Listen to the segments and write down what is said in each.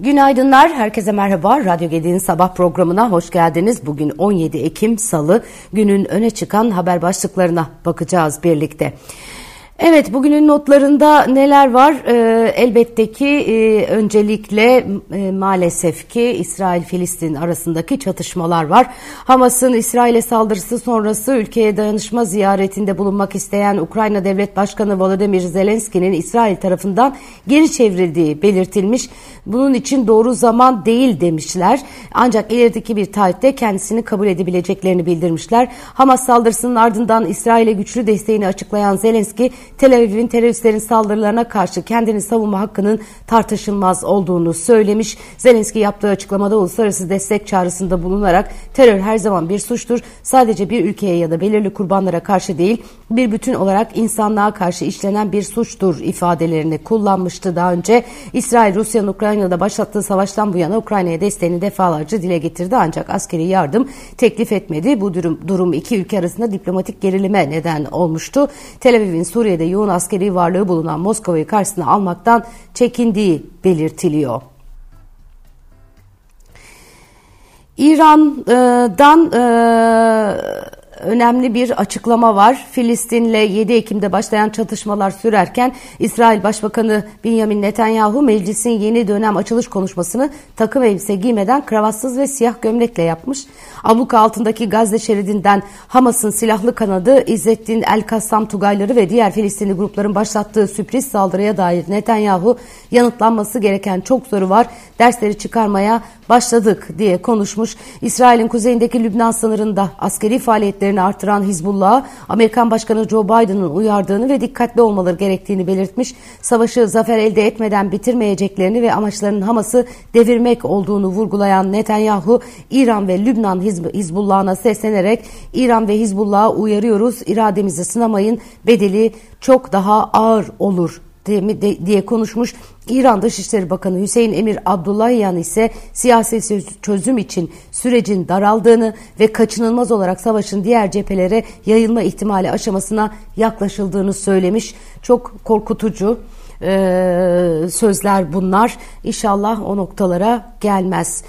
Günaydınlar, herkese merhaba. Radyo Gedi'nin sabah programına hoş geldiniz. Bugün 17 Ekim Salı, günün öne çıkan haber başlıklarına bakacağız birlikte. Evet bugünün notlarında neler var? Ee, elbette ki e, öncelikle e, maalesef ki İsrail-Filistin arasındaki çatışmalar var. Hamas'ın İsrail'e saldırısı sonrası ülkeye dayanışma ziyaretinde bulunmak isteyen Ukrayna Devlet Başkanı Volodymyr Zelenski'nin İsrail tarafından geri çevrildiği belirtilmiş. Bunun için doğru zaman değil demişler. Ancak ilerideki bir tarihte kendisini kabul edebileceklerini bildirmişler. Hamas saldırısının ardından İsrail'e güçlü desteğini açıklayan Zelenski, Tel Aviv'in teröristlerin saldırılarına karşı kendini savunma hakkının tartışılmaz olduğunu söylemiş. Zelenski yaptığı açıklamada uluslararası destek çağrısında bulunarak terör her zaman bir suçtur. Sadece bir ülkeye ya da belirli kurbanlara karşı değil, bir bütün olarak insanlığa karşı işlenen bir suçtur ifadelerini kullanmıştı daha önce. İsrail, Rusya'nın Ukrayna'da başlattığı savaştan bu yana Ukrayna'ya desteğini defalarca dile getirdi ancak askeri yardım teklif etmedi. Bu durum, durum iki ülke arasında diplomatik gerilime neden olmuştu. Tel Aviv'in Suriye'de yoğun askeri varlığı bulunan Moskova'yı karşısına almaktan çekindiği belirtiliyor. İran'dan e, önemli bir açıklama var. Filistin'le 7 Ekim'de başlayan çatışmalar sürerken İsrail Başbakanı Benjamin Netanyahu meclisin yeni dönem açılış konuşmasını takım elbise giymeden kravatsız ve siyah gömlekle yapmış. Abluka altındaki Gazze şeridinden Hamas'ın silahlı kanadı İzzettin El-Kassam Tugayları ve diğer Filistinli grupların başlattığı sürpriz saldırıya dair Netanyahu yanıtlanması gereken çok soru var. Dersleri çıkarmaya başladık diye konuşmuş. İsrail'in kuzeyindeki Lübnan sınırında askeri faaliyetlerini artıran Hizbullah'a Amerikan Başkanı Joe Biden'ın uyardığını ve dikkatli olmaları gerektiğini belirtmiş. Savaşı zafer elde etmeden bitirmeyeceklerini ve amaçlarının Hamas'ı devirmek olduğunu vurgulayan Netanyahu, İran ve Lübnan Hizbullah'ına seslenerek İran ve Hizbullah'a uyarıyoruz, irademizi sınamayın, bedeli çok daha ağır olur diye konuşmuş. İran Dışişleri Bakanı Hüseyin Emir Abdullahiyan ise siyasi çözüm için sürecin daraldığını ve kaçınılmaz olarak savaşın diğer cephelere yayılma ihtimali aşamasına yaklaşıldığını söylemiş. Çok korkutucu e, sözler bunlar. İnşallah o noktalara gelmez.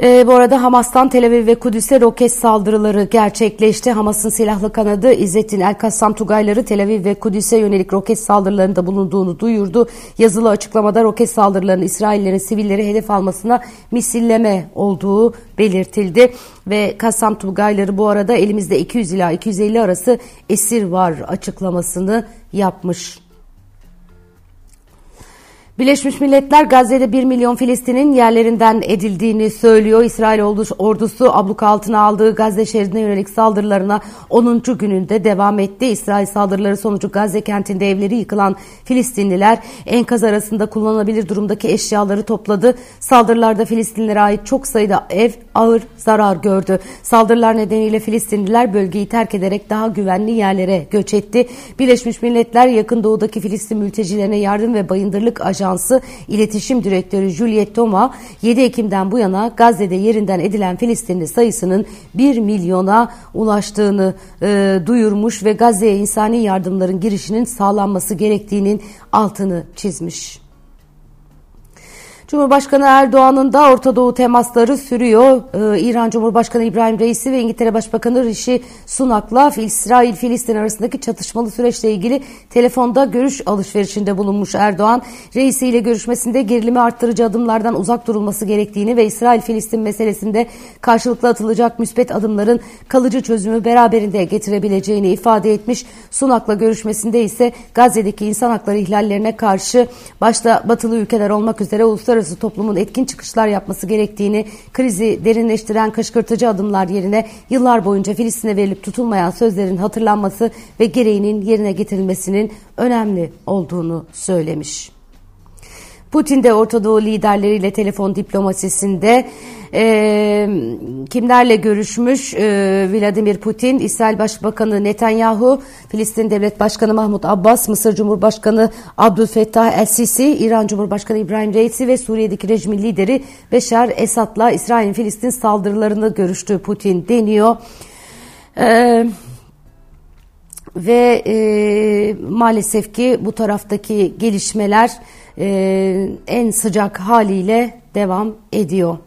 E, bu arada Hamas'tan Tel Aviv ve Kudüs'e roket saldırıları gerçekleşti. Hamas'ın silahlı kanadı İzzettin El-Kassam Tugayları Tel Aviv ve Kudüs'e yönelik roket saldırılarında bulunduğunu duyurdu. Yazılı açıklamada roket saldırılarının İsraillerin sivilleri hedef almasına misilleme olduğu belirtildi. Ve Kassam Tugayları bu arada elimizde 200 ila 250 arası esir var açıklamasını yapmış. Birleşmiş Milletler Gazze'de 1 milyon Filistin'in yerlerinden edildiğini söylüyor. İsrail ordusu abluka altına aldığı Gazze şeridine yönelik saldırılarına 10. gününde devam etti. İsrail saldırıları sonucu Gazze kentinde evleri yıkılan Filistinliler enkaz arasında kullanılabilir durumdaki eşyaları topladı. Saldırılarda Filistinlilere ait çok sayıda ev ağır zarar gördü. Saldırılar nedeniyle Filistinliler bölgeyi terk ederek daha güvenli yerlere göç etti. Birleşmiş Milletler yakın doğudaki Filistin mültecilerine yardım ve bayındırlık ajansı Ajansı İletişim Direktörü Juliet Toma 7 Ekim'den bu yana Gazze'de yerinden edilen Filistinli sayısının 1 milyona ulaştığını e, duyurmuş ve Gazze'ye insani yardımların girişinin sağlanması gerektiğinin altını çizmiş. Cumhurbaşkanı Erdoğan'ın da Orta Doğu temasları sürüyor. Ee, İran Cumhurbaşkanı İbrahim Reisi ve İngiltere Başbakanı Rishi Sunak'la İsrail-Filistin arasındaki çatışmalı süreçle ilgili telefonda görüş alışverişinde bulunmuş Erdoğan. Reisi ile görüşmesinde gerilimi arttırıcı adımlardan uzak durulması gerektiğini ve İsrail-Filistin meselesinde karşılıklı atılacak müspet adımların kalıcı çözümü beraberinde getirebileceğini ifade etmiş. Sunak'la görüşmesinde ise Gazze'deki insan hakları ihlallerine karşı başta batılı ülkeler olmak üzere uluslararası uluslararası toplumun etkin çıkışlar yapması gerektiğini, krizi derinleştiren kışkırtıcı adımlar yerine yıllar boyunca Filistin'e verilip tutulmayan sözlerin hatırlanması ve gereğinin yerine getirilmesinin önemli olduğunu söylemiş. Putin de Orta Doğu liderleriyle telefon diplomasisinde e, kimlerle görüşmüş? E, Vladimir Putin, İsrail Başbakanı Netanyahu, Filistin Devlet Başkanı Mahmut Abbas, Mısır Cumhurbaşkanı Abdülfettah El-Sisi, İran Cumhurbaşkanı İbrahim Reisi ve Suriye'deki rejimin lideri Beşar Esad'la İsrail-Filistin saldırılarını görüştü Putin deniyor. Eee ve e, maalesef ki bu taraftaki gelişmeler e, en sıcak haliyle devam ediyor.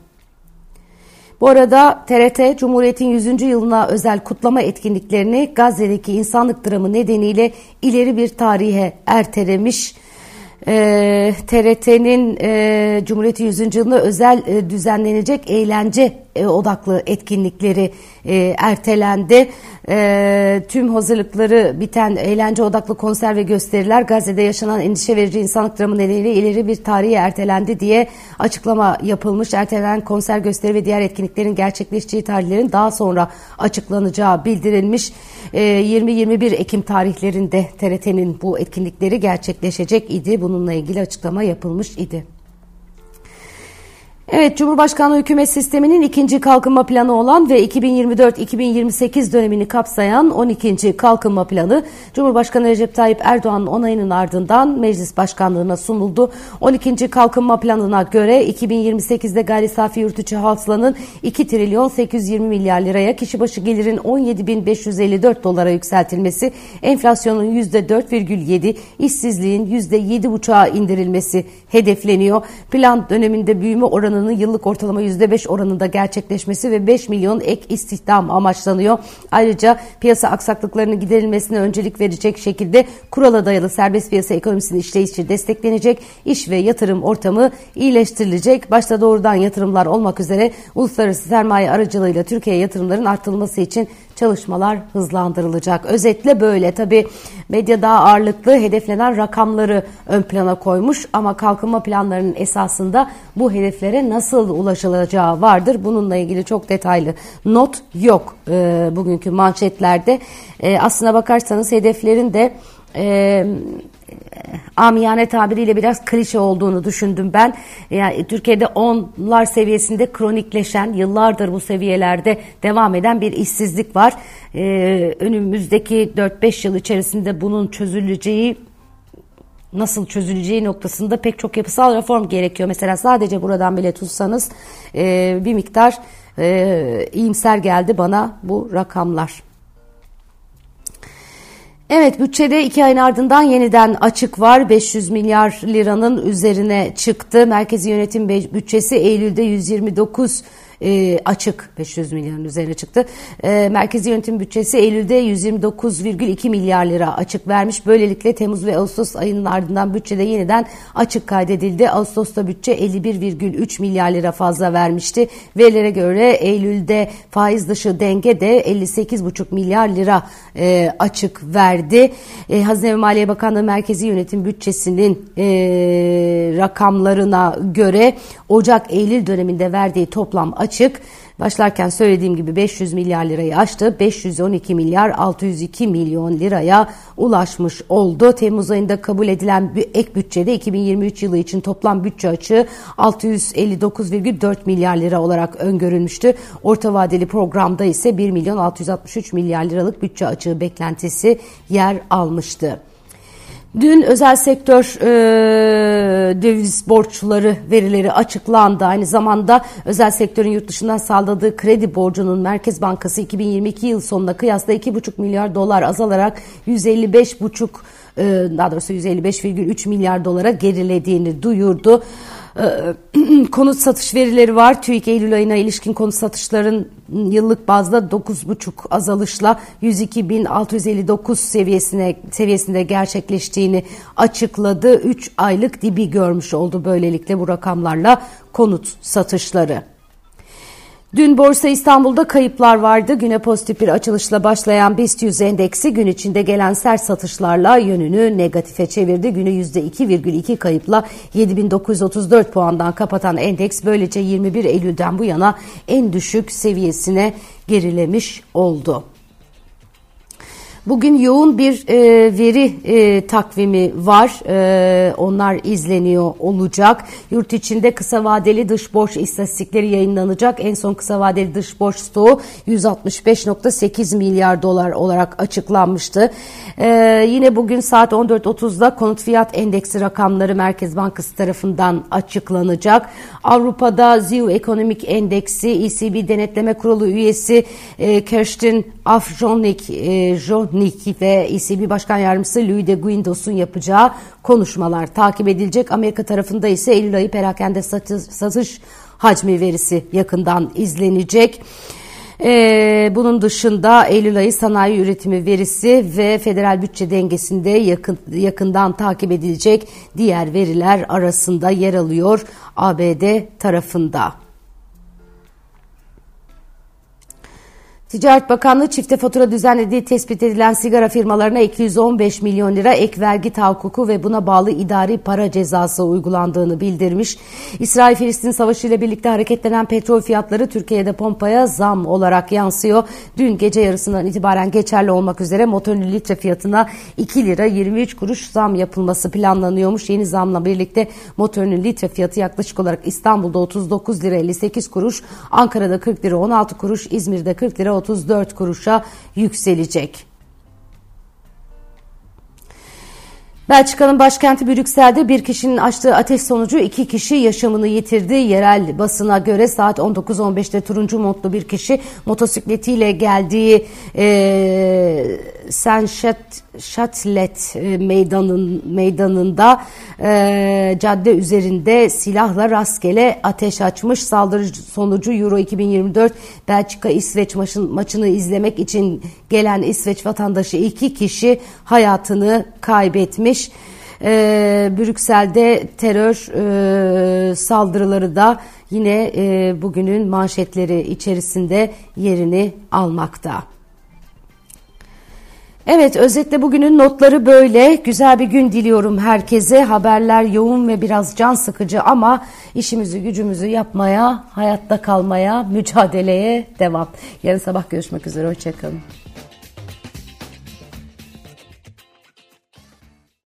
Bu arada TRT Cumhuriyet'in 100. yılına özel kutlama etkinliklerini Gazze'deki insanlık dramı nedeniyle ileri bir tarihe ertelemiş. E, TRT'nin e, Cumhuriyet'in 100. yılına özel e, düzenlenecek eğlence e, odaklı etkinlikleri e, ertelendi. E, tüm hazırlıkları biten eğlence odaklı konser ve gösteriler Gazze'de yaşanan endişe verici insanlık dramı nedeniyle ileri bir tarihe ertelendi diye açıklama yapılmış. Ertelenen konser gösteri ve diğer etkinliklerin gerçekleşeceği tarihlerin daha sonra açıklanacağı bildirilmiş. 20-21 Ekim tarihlerinde TRT'nin bu etkinlikleri gerçekleşecek idi. Bununla ilgili açıklama yapılmış idi. Evet, Cumhurbaşkanlığı hükümet sisteminin ikinci kalkınma planı olan ve 2024-2028 dönemini kapsayan 12. kalkınma planı Cumhurbaşkanı Recep Tayyip Erdoğan'ın onayının ardından meclis başkanlığına sunuldu. 12. kalkınma planına göre 2028'de gayri safi yurt içi hasılanın 2 trilyon 820 milyar liraya, kişi başı gelirin 17.554 dolara yükseltilmesi, enflasyonun %4,7, işsizliğin %7,5'a indirilmesi hedefleniyor. Plan döneminde büyüme oranı oranının yıllık ortalama %5 oranında gerçekleşmesi ve 5 milyon ek istihdam amaçlanıyor. Ayrıca piyasa aksaklıklarının giderilmesine öncelik verecek şekilde kurala dayalı serbest piyasa ekonomisinin işleyişi desteklenecek, iş ve yatırım ortamı iyileştirilecek. Başta doğrudan yatırımlar olmak üzere uluslararası sermaye aracılığıyla Türkiye yatırımların artırılması için çalışmalar hızlandırılacak. Özetle böyle tabi medya daha ağırlıklı hedeflenen rakamları ön plana koymuş ama kalkınma planlarının esasında bu hedeflere nasıl ulaşılacağı vardır. Bununla ilgili çok detaylı not yok e, bugünkü manşetlerde. E, aslına bakarsanız hedeflerin de e, amiyane tabiriyle biraz klişe olduğunu düşündüm ben. Yani Türkiye'de onlar seviyesinde kronikleşen, yıllardır bu seviyelerde devam eden bir işsizlik var. Ee, önümüzdeki 4-5 yıl içerisinde bunun çözüleceği nasıl çözüleceği noktasında pek çok yapısal reform gerekiyor. Mesela sadece buradan bile tutsanız e, bir miktar e, iyimser geldi bana bu rakamlar. Evet bütçede iki ayın ardından yeniden açık var. 500 milyar liranın üzerine çıktı. Merkezi yönetim bütçesi Eylül'de 129 e, açık 500 milyarın üzerine çıktı. E, Merkezi Yönetim Bütçesi Eylül'de 129,2 milyar lira açık vermiş. Böylelikle Temmuz ve Ağustos ayının ardından bütçede yeniden açık kaydedildi. Ağustos'ta bütçe 51,3 milyar lira fazla vermişti. Verilere göre Eylül'de faiz dışı denge de 58,5 milyar lira e, açık verdi. E, Hazine ve Maliye Bakanlığı Merkezi Yönetim Bütçesi'nin e, rakamlarına göre Ocak-Eylül döneminde verdiği toplam açık. Başlarken söylediğim gibi 500 milyar lirayı aştı. 512 milyar 602 milyon liraya ulaşmış oldu. Temmuz ayında kabul edilen ek bütçede 2023 yılı için toplam bütçe açığı 659,4 milyar lira olarak öngörülmüştü. Orta vadeli programda ise 1 milyon 663 milyar liralık bütçe açığı beklentisi yer almıştı. Dün özel sektör e, döviz borçları verileri açıklandı. Aynı zamanda özel sektörün yurt dışından sağladığı kredi borcunun Merkez Bankası 2022 yıl sonuna kıyasla 2,5 milyar dolar azalarak 155,5 e, daha doğrusu 155,3 milyar dolara gerilediğini duyurdu. Ee, konut satış verileri var. TÜİK Eylül ayına ilişkin konut satışların yıllık bazda 9,5 azalışla 102.659 seviyesine seviyesinde gerçekleştiğini açıkladı. 3 aylık dibi görmüş oldu böylelikle bu rakamlarla konut satışları. Dün Borsa İstanbul'da kayıplar vardı. Güne pozitif bir açılışla başlayan BIST 100 endeksi gün içinde gelen sert satışlarla yönünü negatife çevirdi. Günü %2,2 kayıpla 7934 puandan kapatan endeks böylece 21 Eylül'den bu yana en düşük seviyesine gerilemiş oldu. Bugün yoğun bir e, veri e, takvimi var. E, onlar izleniyor olacak. Yurt içinde kısa vadeli dış borç istatistikleri yayınlanacak. En son kısa vadeli dış borç stoğu 165.8 milyar dolar olarak açıklanmıştı. E, yine bugün saat 14.30'da konut fiyat endeksi rakamları Merkez Bankası tarafından açıklanacak. Avrupa'da ZEW Ekonomik Endeksi ECB Denetleme Kurulu üyesi e, Kerstin Afjonik, e, Nick ve ECB Başkan Yardımcısı Louis de Guindos'un yapacağı konuşmalar takip edilecek. Amerika tarafında ise Eylül ayı perakende satış hacmi verisi yakından izlenecek. Ee, bunun dışında Eylül ayı sanayi üretimi verisi ve federal bütçe dengesinde yakın, yakından takip edilecek diğer veriler arasında yer alıyor ABD tarafında. Ticaret Bakanlığı çifte fatura düzenlediği tespit edilen sigara firmalarına 215 milyon lira ek vergi tahakkuku ve buna bağlı idari para cezası uygulandığını bildirmiş. İsrail-Filistin savaşı ile birlikte hareketlenen petrol fiyatları Türkiye'de pompaya zam olarak yansıyor. Dün gece yarısından itibaren geçerli olmak üzere motorlu litre fiyatına 2 lira 23 kuruş zam yapılması planlanıyormuş. Yeni zamla birlikte motorlu litre fiyatı yaklaşık olarak İstanbul'da 39 lira 58 kuruş, Ankara'da 40 lira 16 kuruş, İzmir'de 40 lira 34 kuruşa yükselecek. Belçika'nın başkenti Brüksel'de bir kişinin açtığı ateş sonucu iki kişi yaşamını yitirdi. Yerel basına göre saat 19.15'te turuncu montlu bir kişi motosikletiyle geldiği e, Saint-Chatelet e, meydanın, meydanında e, cadde üzerinde silahla rastgele ateş açmış. Saldırı sonucu Euro 2024 Belçika-İsveç maçın, maçını izlemek için gelen İsveç vatandaşı iki kişi hayatını kaybetmiş. E, Brüksel'de terör e, saldırıları da yine e, bugünün manşetleri içerisinde yerini almakta. Evet özetle bugünün notları böyle. Güzel bir gün diliyorum herkese. Haberler yoğun ve biraz can sıkıcı ama işimizi gücümüzü yapmaya, hayatta kalmaya, mücadeleye devam. Yarın sabah görüşmek üzere. Hoşçakalın.